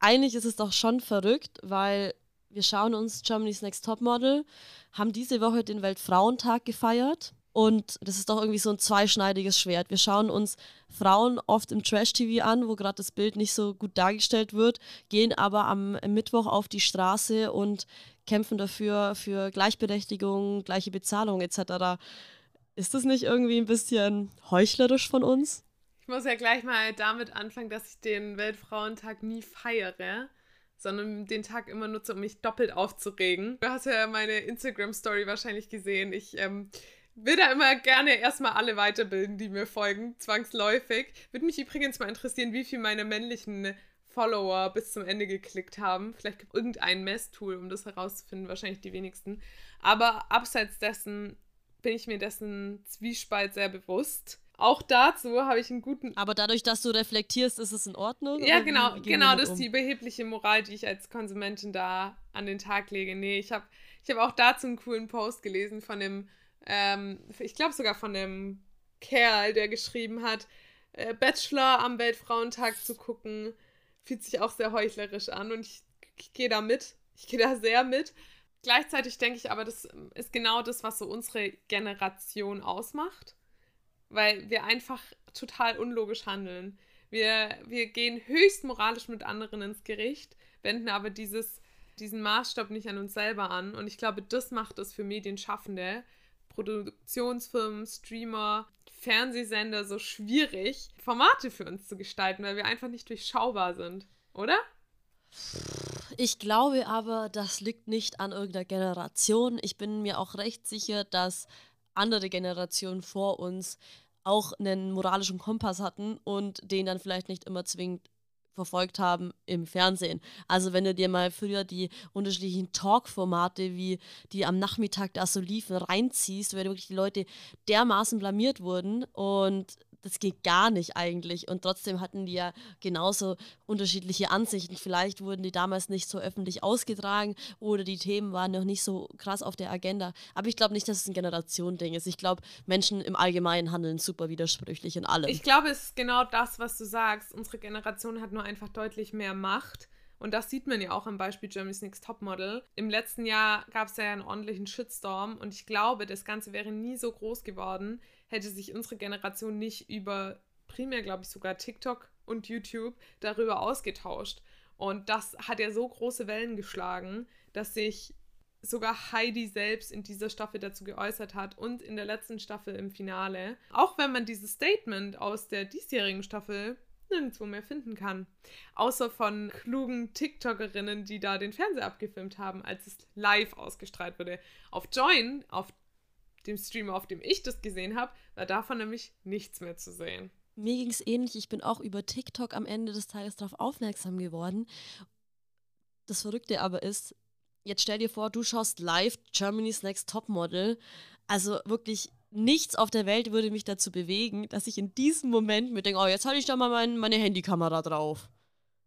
eigentlich ist es doch schon verrückt, weil wir schauen uns Germany's Next Topmodel, haben diese Woche den Weltfrauentag gefeiert und das ist doch irgendwie so ein zweischneidiges Schwert. Wir schauen uns Frauen oft im Trash-TV an, wo gerade das Bild nicht so gut dargestellt wird, gehen aber am Mittwoch auf die Straße und kämpfen dafür für Gleichberechtigung, gleiche Bezahlung etc. Ist das nicht irgendwie ein bisschen heuchlerisch von uns? Ich muss ja gleich mal damit anfangen, dass ich den Weltfrauentag nie feiere sondern den Tag immer nutze, um mich doppelt aufzuregen. Du hast ja meine Instagram-Story wahrscheinlich gesehen. Ich ähm, will da immer gerne erstmal alle weiterbilden, die mir folgen, zwangsläufig. Würde mich übrigens mal interessieren, wie viel meine männlichen Follower bis zum Ende geklickt haben. Vielleicht gibt es irgendein Messtool, um das herauszufinden, wahrscheinlich die wenigsten. Aber abseits dessen bin ich mir dessen Zwiespalt sehr bewusst. Auch dazu habe ich einen guten. Aber dadurch, dass du reflektierst, ist es in Ordnung? Ja, genau, genau, das ist die überhebliche Moral, die ich als Konsumentin da an den Tag lege. Nee, ich habe ich hab auch dazu einen coolen Post gelesen von dem ähm, ich glaube sogar von dem Kerl, der geschrieben hat, äh, Bachelor am Weltfrauentag zu gucken, fühlt sich auch sehr heuchlerisch an und ich, ich gehe da mit. Ich gehe da sehr mit. Gleichzeitig denke ich aber, das ist genau das, was so unsere Generation ausmacht, weil wir einfach total unlogisch handeln. Wir, wir gehen höchst moralisch mit anderen ins Gericht, wenden aber dieses, diesen Maßstab nicht an uns selber an. Und ich glaube, das macht es für Medienschaffende, Produktionsfirmen, Streamer, Fernsehsender so schwierig, Formate für uns zu gestalten, weil wir einfach nicht durchschaubar sind, oder? Ich glaube aber, das liegt nicht an irgendeiner Generation. Ich bin mir auch recht sicher, dass andere Generationen vor uns auch einen moralischen Kompass hatten und den dann vielleicht nicht immer zwingend verfolgt haben im Fernsehen. Also wenn du dir mal früher die unterschiedlichen Talk-Formate, wie die am Nachmittag da so liefen, reinziehst, weil wirklich die Leute dermaßen blamiert wurden und das geht gar nicht eigentlich. Und trotzdem hatten die ja genauso unterschiedliche Ansichten. Vielleicht wurden die damals nicht so öffentlich ausgetragen oder die Themen waren noch nicht so krass auf der Agenda. Aber ich glaube nicht, dass es ein Generationending ist. Ich glaube, Menschen im Allgemeinen handeln super widersprüchlich in allem. Ich glaube, es ist genau das, was du sagst. Unsere Generation hat nur einfach deutlich mehr Macht. Und das sieht man ja auch am Beispiel Germany's Next Topmodel. Im letzten Jahr gab es ja einen ordentlichen Shitstorm und ich glaube, das Ganze wäre nie so groß geworden, hätte sich unsere Generation nicht über primär, glaube ich, sogar TikTok und YouTube darüber ausgetauscht. Und das hat ja so große Wellen geschlagen, dass sich sogar Heidi selbst in dieser Staffel dazu geäußert hat und in der letzten Staffel im Finale. Auch wenn man dieses Statement aus der diesjährigen Staffel nirgendwo mehr finden kann. Außer von klugen TikTokerinnen, die da den Fernseher abgefilmt haben, als es live ausgestrahlt wurde. Auf Join, auf dem Stream, auf dem ich das gesehen habe, war davon nämlich nichts mehr zu sehen. Mir ging es ähnlich. Ich bin auch über TikTok am Ende des Tages darauf aufmerksam geworden. Das Verrückte aber ist, jetzt stell dir vor, du schaust live Germany's Next Topmodel. Also wirklich nichts auf der Welt würde mich dazu bewegen, dass ich in diesem Moment mir denke, oh, jetzt halte ich da mal mein, meine Handykamera drauf.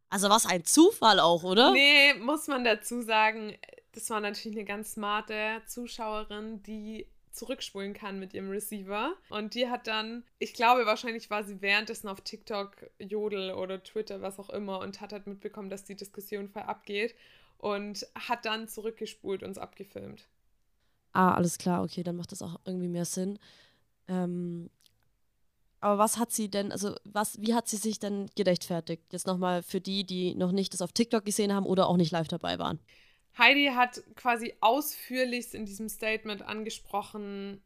Also was ein Zufall auch, oder? Nee, muss man dazu sagen, das war natürlich eine ganz smarte Zuschauerin, die zurückspulen kann mit ihrem Receiver. Und die hat dann, ich glaube, wahrscheinlich war sie währenddessen auf TikTok, Jodel oder Twitter, was auch immer, und hat halt mitbekommen, dass die Diskussion voll abgeht und hat dann zurückgespult und es abgefilmt. Ah, alles klar, okay, dann macht das auch irgendwie mehr Sinn. Ähm, aber was hat sie denn, also was, wie hat sie sich denn gerechtfertigt? Jetzt nochmal für die, die noch nicht das auf TikTok gesehen haben oder auch nicht live dabei waren. Heidi hat quasi ausführlichst in diesem Statement angesprochen,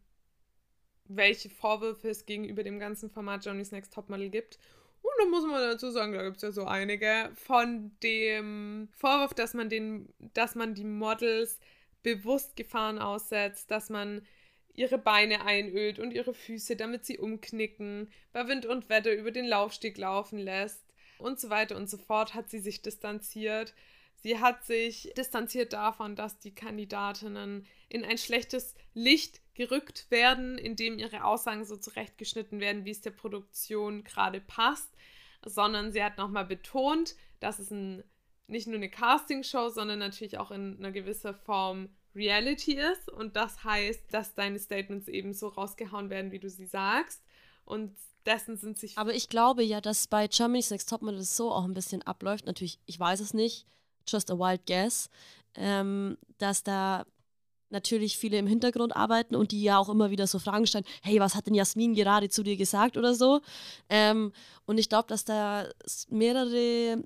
welche Vorwürfe es gegenüber dem ganzen Format Johnny's Next Topmodel gibt. Und da muss man dazu sagen, da gibt es ja so einige. Von dem Vorwurf, dass man den, dass man die Models bewusst Gefahren aussetzt, dass man ihre Beine einölt und ihre Füße, damit sie umknicken, bei Wind und Wetter über den Laufsteg laufen lässt und so weiter und so fort, hat sie sich distanziert. Sie hat sich distanziert davon, dass die Kandidatinnen in ein schlechtes Licht gerückt werden, indem ihre Aussagen so zurechtgeschnitten werden, wie es der Produktion gerade passt, sondern sie hat nochmal betont, dass es ein, nicht nur eine Castingshow, sondern natürlich auch in einer gewisser Form Reality ist. Und das heißt, dass deine Statements eben so rausgehauen werden, wie du sie sagst. Und dessen sind sich... Aber ich glaube ja, dass bei Germany's Next Topmodel so auch ein bisschen abläuft, natürlich, ich weiß es nicht, just a wild guess, ähm, dass da natürlich viele im Hintergrund arbeiten und die ja auch immer wieder so Fragen stellen, hey, was hat denn Jasmin gerade zu dir gesagt oder so. Ähm, und ich glaube, dass da mehrere,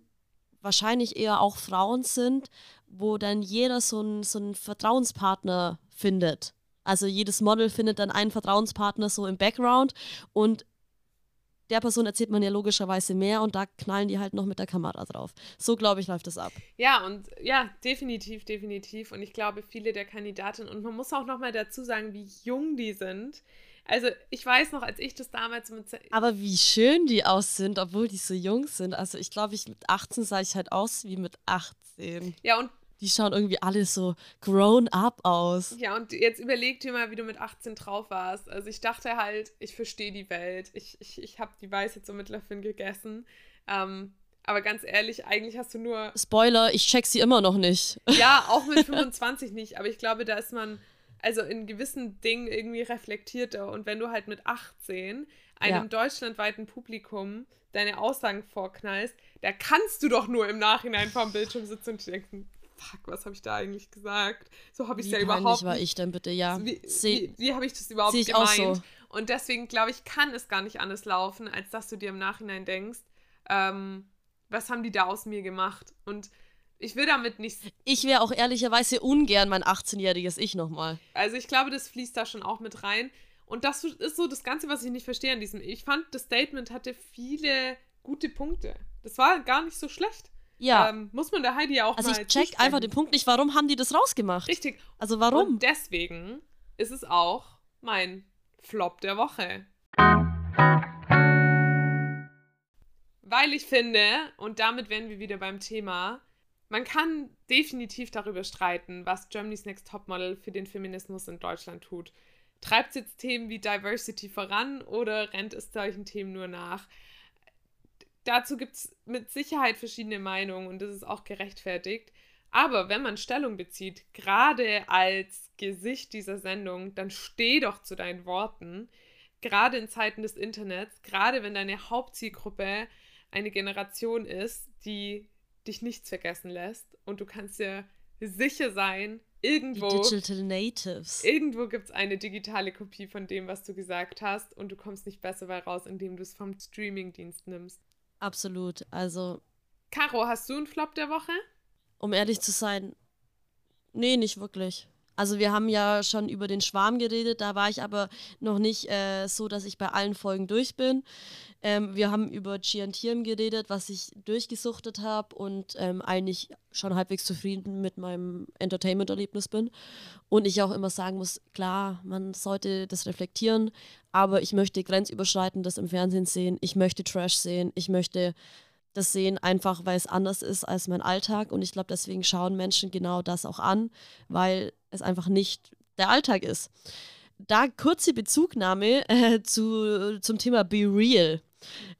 wahrscheinlich eher auch Frauen sind, wo dann jeder so einen so Vertrauenspartner findet. Also jedes Model findet dann einen Vertrauenspartner so im Background und der Person erzählt man ja logischerweise mehr und da knallen die halt noch mit der Kamera drauf. So, glaube ich, läuft das ab. Ja, und ja, definitiv, definitiv. Und ich glaube, viele der Kandidatinnen, und man muss auch noch mal dazu sagen, wie jung die sind. Also, ich weiß noch, als ich das damals mit. Aber wie schön die aus sind, obwohl die so jung sind. Also, ich glaube, ich mit 18 sah ich halt aus wie mit 18. Ja, und die schauen irgendwie alle so grown up aus. Ja, und jetzt überleg dir mal, wie du mit 18 drauf warst. Also ich dachte halt, ich verstehe die Welt. Ich, ich, ich habe die Weiß jetzt so mit Löffeln gegessen. Ähm, aber ganz ehrlich, eigentlich hast du nur. Spoiler, ich check sie immer noch nicht. Ja, auch mit (laughs) 25 nicht. Aber ich glaube, da ist man also in gewissen Dingen irgendwie reflektierter. Und wenn du halt mit 18 einem ja. deutschlandweiten Publikum deine Aussagen vorknallst, da kannst du doch nur im Nachhinein vorm Bildschirm sitzen und denken, fuck, was habe ich da eigentlich gesagt? So habe ich es ja überhaupt. Wie war ich denn bitte, ja. Wie, wie, wie habe ich das überhaupt ich gemeint? So. Und deswegen glaube ich, kann es gar nicht anders laufen, als dass du dir im Nachhinein denkst, ähm, was haben die da aus mir gemacht? Und ich will damit nicht. Ich wäre auch ehrlicherweise ungern mein 18-jähriges Ich nochmal. Also ich glaube, das fließt da schon auch mit rein. Und das ist so das Ganze, was ich nicht verstehe an diesem. Ich fand, das Statement hatte viele gute Punkte. Das war gar nicht so schlecht. Ja. Ähm, muss man der Heidi ja auch also mal Also ich check zusprechen. einfach den Punkt nicht, warum haben die das rausgemacht? Richtig. Also warum? Und deswegen ist es auch mein Flop der Woche. Weil ich finde, und damit wären wir wieder beim Thema, man kann definitiv darüber streiten, was Germany's Next Topmodel für den Feminismus in Deutschland tut. Treibt es jetzt Themen wie Diversity voran oder rennt es solchen Themen nur nach? Dazu gibt es mit Sicherheit verschiedene Meinungen und das ist auch gerechtfertigt. Aber wenn man Stellung bezieht, gerade als Gesicht dieser Sendung, dann steh doch zu deinen Worten. Gerade in Zeiten des Internets, gerade wenn deine Hauptzielgruppe eine Generation ist, die dich nichts vergessen lässt und du kannst dir sicher sein, irgendwo. Die Digital Natives. Irgendwo gibt es eine digitale Kopie von dem, was du gesagt hast und du kommst nicht besser bei raus, indem du es vom Streamingdienst nimmst. Absolut. Also. Caro, hast du einen Flop der Woche? Um ehrlich zu sein, nee, nicht wirklich. Also wir haben ja schon über den Schwarm geredet, da war ich aber noch nicht äh, so, dass ich bei allen Folgen durch bin. Ähm, wir haben über Chiantium geredet, was ich durchgesuchtet habe und ähm, eigentlich schon halbwegs zufrieden mit meinem Entertainment-Erlebnis bin. Und ich auch immer sagen muss, klar, man sollte das reflektieren, aber ich möchte grenzüberschreitendes im Fernsehen sehen, ich möchte Trash sehen, ich möchte das sehen, einfach weil es anders ist als mein Alltag. Und ich glaube, deswegen schauen Menschen genau das auch an, weil es einfach nicht der Alltag ist. Da kurze Bezugnahme äh, zu, zum Thema Be Real.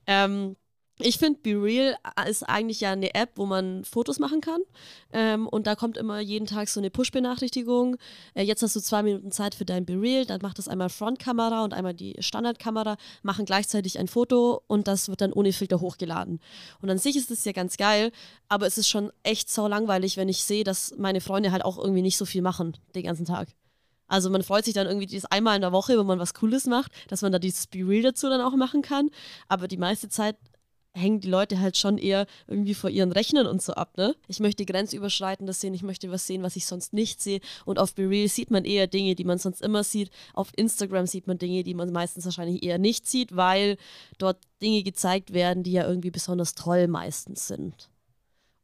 Ähm, ich finde, Be Real ist eigentlich ja eine App, wo man Fotos machen kann. Ähm, und da kommt immer jeden Tag so eine Push-Benachrichtigung. Äh, jetzt hast du zwei Minuten Zeit für dein Be Real. Dann macht das einmal Frontkamera und einmal die Standardkamera, machen gleichzeitig ein Foto und das wird dann ohne Filter hochgeladen. Und an sich ist das ja ganz geil, aber es ist schon echt so langweilig, wenn ich sehe, dass meine Freunde halt auch irgendwie nicht so viel machen den ganzen Tag. Also man freut sich dann irgendwie dieses einmal in der Woche, wenn man was Cooles macht, dass man da dieses Be Real dazu dann auch machen kann. Aber die meiste Zeit hängen die Leute halt schon eher irgendwie vor ihren Rechnern und so ab, ne? Ich möchte grenzüberschreitendes sehen, ich möchte was sehen, was ich sonst nicht sehe. Und auf Be Real sieht man eher Dinge, die man sonst immer sieht. Auf Instagram sieht man Dinge, die man meistens wahrscheinlich eher nicht sieht, weil dort Dinge gezeigt werden, die ja irgendwie besonders toll meistens sind.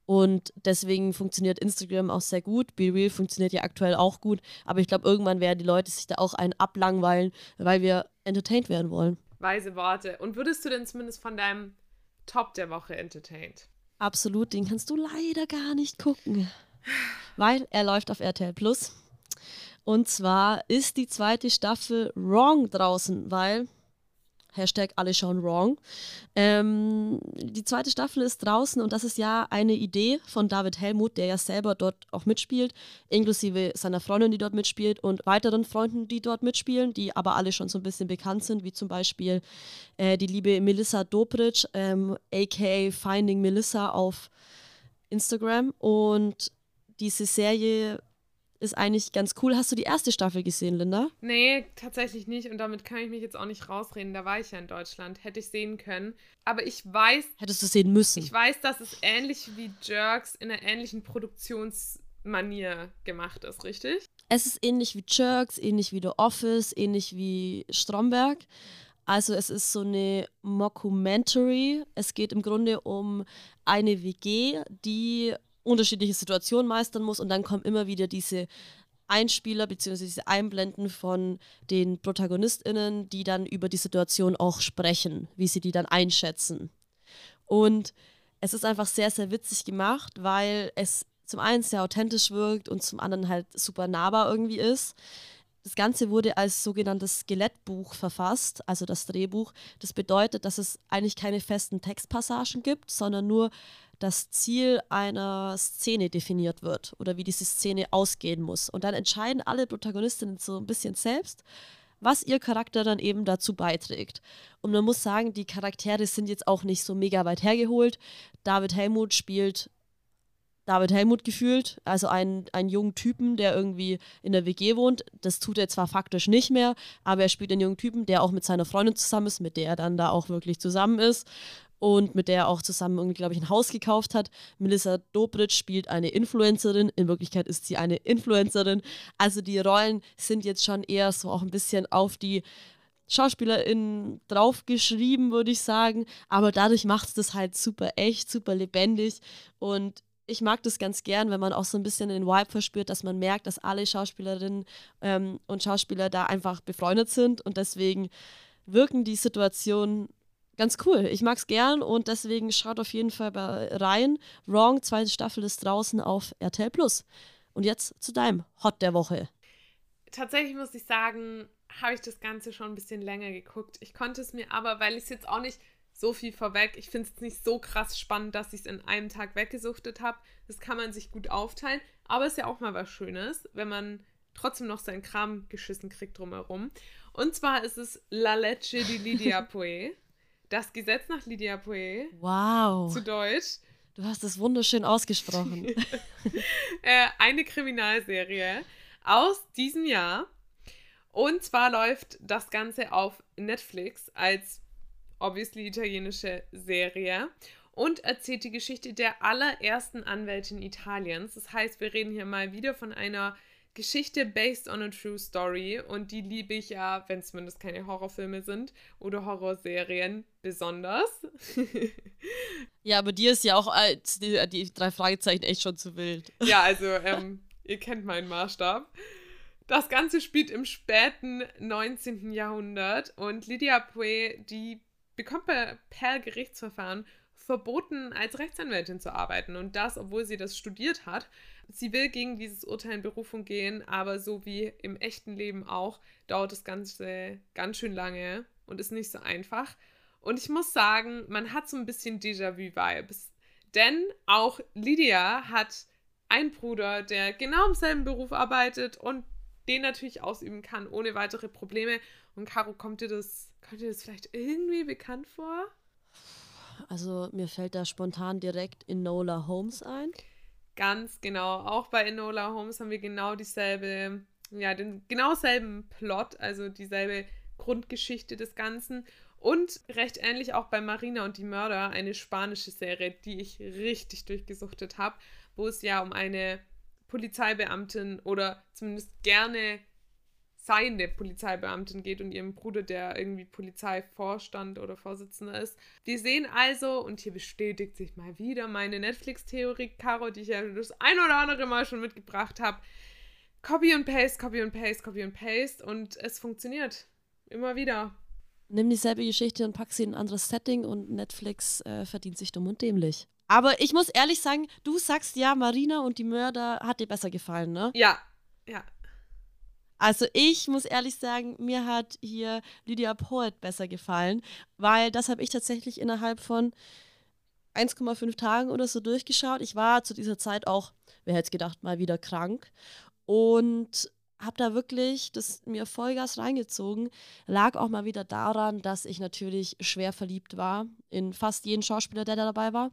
Und deswegen funktioniert Instagram auch sehr gut. Be Real funktioniert ja aktuell auch gut. Aber ich glaube, irgendwann werden die Leute sich da auch einen ablangweilen, weil wir entertained werden wollen. Weise Worte. Und würdest du denn zumindest von deinem Top der Woche entertained? Absolut, den kannst du leider gar nicht gucken. (sighs) Weil er läuft auf RTL Plus. Und zwar ist die zweite Staffel Wrong draußen, weil Hashtag alle schauen wrong. Ähm, die zweite Staffel ist draußen und das ist ja eine Idee von David Helmut, der ja selber dort auch mitspielt, inklusive seiner Freundin, die dort mitspielt und weiteren Freunden, die dort mitspielen, die aber alle schon so ein bisschen bekannt sind, wie zum Beispiel äh, die liebe Melissa Dobritsch, ähm, aka Finding Melissa auf Instagram. Und diese Serie ist eigentlich ganz cool. Hast du die erste Staffel gesehen, Linda? Nee, tatsächlich nicht. Und damit kann ich mich jetzt auch nicht rausreden. Da war ich ja in Deutschland. Hätte ich sehen können. Aber ich weiß. Hättest du sehen müssen. Ich weiß, dass es ähnlich wie Jerks in einer ähnlichen Produktionsmanier gemacht ist, richtig? Es ist ähnlich wie Jerks, ähnlich wie The Office, ähnlich wie Stromberg. Also es ist so eine Mockumentary. Es geht im Grunde um eine WG, die unterschiedliche Situationen meistern muss und dann kommen immer wieder diese Einspieler bzw. diese Einblenden von den ProtagonistInnen, die dann über die Situation auch sprechen, wie sie die dann einschätzen. Und es ist einfach sehr, sehr witzig gemacht, weil es zum einen sehr authentisch wirkt und zum anderen halt super nahbar irgendwie ist. Das Ganze wurde als sogenanntes Skelettbuch verfasst, also das Drehbuch. Das bedeutet, dass es eigentlich keine festen Textpassagen gibt, sondern nur das Ziel einer Szene definiert wird oder wie diese Szene ausgehen muss. Und dann entscheiden alle Protagonistinnen so ein bisschen selbst, was ihr Charakter dann eben dazu beiträgt. Und man muss sagen, die Charaktere sind jetzt auch nicht so mega weit hergeholt. David Helmut spielt David Helmut gefühlt, also einen, einen jungen Typen, der irgendwie in der WG wohnt. Das tut er zwar faktisch nicht mehr, aber er spielt einen jungen Typen, der auch mit seiner Freundin zusammen ist, mit der er dann da auch wirklich zusammen ist und mit der er auch zusammen irgendwie, glaube ich, ein Haus gekauft hat. Melissa Dobritsch spielt eine Influencerin. In Wirklichkeit ist sie eine Influencerin. Also die Rollen sind jetzt schon eher so auch ein bisschen auf die SchauspielerInnen draufgeschrieben, würde ich sagen. Aber dadurch macht es das halt super echt, super lebendig. Und ich mag das ganz gern, wenn man auch so ein bisschen den Vibe verspürt, dass man merkt, dass alle Schauspielerinnen ähm, und Schauspieler da einfach befreundet sind und deswegen wirken die Situationen ganz cool. Ich mag es gern und deswegen schaut auf jeden Fall rein. Wrong, zweite Staffel ist draußen auf RTL Plus. Und jetzt zu deinem Hot der Woche. Tatsächlich muss ich sagen, habe ich das Ganze schon ein bisschen länger geguckt. Ich konnte es mir aber, weil ich es jetzt auch nicht so viel vorweg, ich finde es nicht so krass spannend, dass ich es in einem Tag weggesuchtet habe. Das kann man sich gut aufteilen. Aber es ist ja auch mal was Schönes, wenn man trotzdem noch seinen Kram geschissen kriegt drumherum. Und zwar ist es La Leche di Lidia (laughs) Poe. Das Gesetz nach Lydia Poe. Wow. Zu Deutsch. Du hast es wunderschön ausgesprochen. (laughs) (laughs) äh, eine Kriminalserie aus diesem Jahr. Und zwar läuft das Ganze auf Netflix als obviously italienische Serie und erzählt die Geschichte der allerersten Anwältin Italiens. Das heißt, wir reden hier mal wieder von einer Geschichte based on a true story und die liebe ich ja, wenn es zumindest keine Horrorfilme sind oder Horrorserien besonders. (laughs) ja, aber dir ist ja auch als die, die, drei Fragezeichen echt schon zu wild. Ja, (laughs) also ähm, ihr kennt meinen Maßstab. Das Ganze spielt im späten 19. Jahrhundert und Lydia Poe, die bekommt per Gerichtsverfahren verboten, als Rechtsanwältin zu arbeiten. Und das, obwohl sie das studiert hat. Sie will gegen dieses Urteil in Berufung gehen, aber so wie im echten Leben auch, dauert das Ganze ganz schön lange und ist nicht so einfach. Und ich muss sagen, man hat so ein bisschen Déjà-vu-Vibes. Denn auch Lydia hat einen Bruder, der genau im selben Beruf arbeitet und den natürlich ausüben kann, ohne weitere Probleme. Und Caro, kommt dir das, kommt dir das vielleicht irgendwie bekannt vor? Also mir fällt da spontan direkt Enola Holmes ein. Ganz genau. Auch bei Enola Holmes haben wir genau dieselbe ja, den genau selben Plot, also dieselbe Grundgeschichte des Ganzen. Und recht ähnlich auch bei Marina und die Mörder, eine spanische Serie, die ich richtig durchgesuchtet habe, wo es ja um eine Polizeibeamtin oder zumindest gerne seiende Polizeibeamtin geht und ihrem Bruder, der irgendwie Polizeivorstand oder Vorsitzender ist. Wir sehen also, und hier bestätigt sich mal wieder meine Netflix-Theorie, Caro, die ich ja das ein oder andere Mal schon mitgebracht habe. Copy und Paste, Copy und Paste, Copy und Paste und es funktioniert. Immer wieder. Nimm dieselbe Geschichte und pack sie in ein anderes Setting und Netflix äh, verdient sich dumm und dämlich. Aber ich muss ehrlich sagen, du sagst ja, Marina und die Mörder hat dir besser gefallen, ne? Ja, ja. Also ich muss ehrlich sagen, mir hat hier Lydia Poet besser gefallen, weil das habe ich tatsächlich innerhalb von 1,5 Tagen oder so durchgeschaut. Ich war zu dieser Zeit auch, wer hätte es gedacht, mal wieder krank. Und habe da wirklich das mir Vollgas reingezogen. Lag auch mal wieder daran, dass ich natürlich schwer verliebt war in fast jeden Schauspieler, der da dabei war.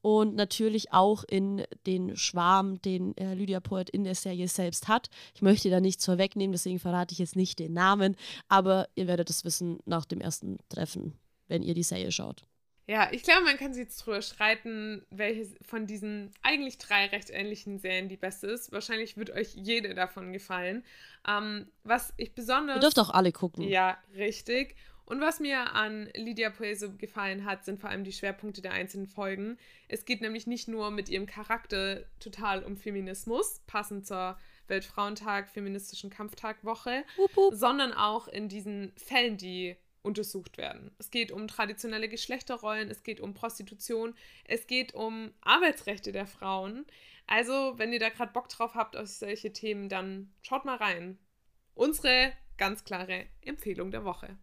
Und natürlich auch in den Schwarm, den äh, Lydia Poet in der Serie selbst hat. Ich möchte da nichts vorwegnehmen, deswegen verrate ich jetzt nicht den Namen, aber ihr werdet es wissen nach dem ersten Treffen, wenn ihr die Serie schaut. Ja, ich glaube, man kann sich jetzt drüber streiten, welche von diesen eigentlich drei recht ähnlichen Serien die beste ist. Wahrscheinlich wird euch jede davon gefallen. Ähm, was ich besonders. Ihr dürft auch alle gucken. Ja, richtig. Und was mir an Lydia Poese gefallen hat, sind vor allem die Schwerpunkte der einzelnen Folgen. Es geht nämlich nicht nur mit ihrem Charakter total um Feminismus, passend zur Weltfrauentag, feministischen Kampftag-Woche, sondern auch in diesen Fällen, die untersucht werden. Es geht um traditionelle Geschlechterrollen, es geht um Prostitution, es geht um Arbeitsrechte der Frauen. Also, wenn ihr da gerade Bock drauf habt auf solche Themen, dann schaut mal rein. Unsere ganz klare Empfehlung der Woche.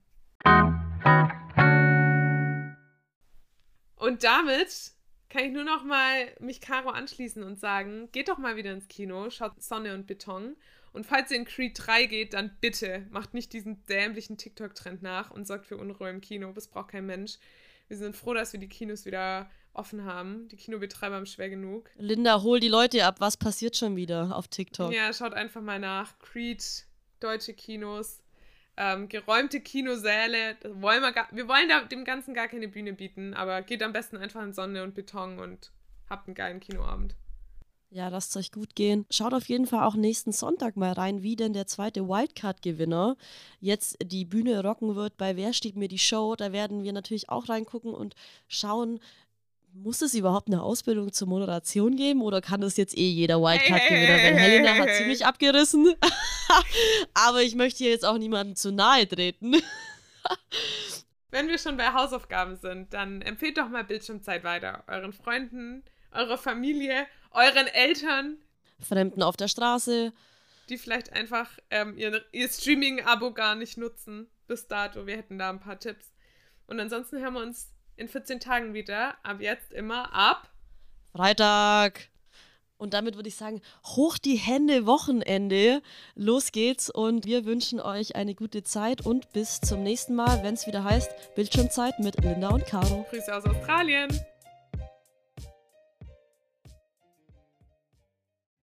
Und damit kann ich nur noch mal mich Caro anschließen und sagen, geht doch mal wieder ins Kino, schaut Sonne und Beton und falls ihr in Creed 3 geht, dann bitte macht nicht diesen dämlichen TikTok-Trend nach und sorgt für Unruhe im Kino. Das braucht kein Mensch. Wir sind froh, dass wir die Kinos wieder offen haben. Die Kinobetreiber haben schwer genug. Linda, hol die Leute ab. Was passiert schon wieder auf TikTok? Ja, schaut einfach mal nach. Creed, deutsche Kinos, ähm, geräumte Kinosäle. wollen wir, gar, wir wollen da dem Ganzen gar keine Bühne bieten, aber geht am besten einfach in Sonne und Beton und habt einen geilen Kinoabend. Ja, lasst euch gut gehen. Schaut auf jeden Fall auch nächsten Sonntag mal rein, wie denn der zweite Wildcard-Gewinner jetzt die Bühne rocken wird bei Wer steht mir die Show. Da werden wir natürlich auch reingucken und schauen, muss es überhaupt eine Ausbildung zur Moderation geben oder kann das jetzt eh jeder Wildcard-Gewinner? Weil Helena hat ziemlich abgerissen. (laughs) Aber ich möchte hier jetzt auch niemandem zu nahe treten. (laughs) Wenn wir schon bei Hausaufgaben sind, dann empfehlt doch mal Bildschirmzeit weiter. Euren Freunden, eurer Familie euren Eltern. Fremden auf der Straße. Die vielleicht einfach ähm, ihr, ihr Streaming-Abo gar nicht nutzen bis dato. Wir hätten da ein paar Tipps. Und ansonsten hören wir uns in 14 Tagen wieder. Ab jetzt immer ab Freitag. Und damit würde ich sagen, hoch die Hände Wochenende. Los geht's und wir wünschen euch eine gute Zeit und bis zum nächsten Mal, wenn es wieder heißt Bildschirmzeit mit Linda und Caro. Grüße aus Australien.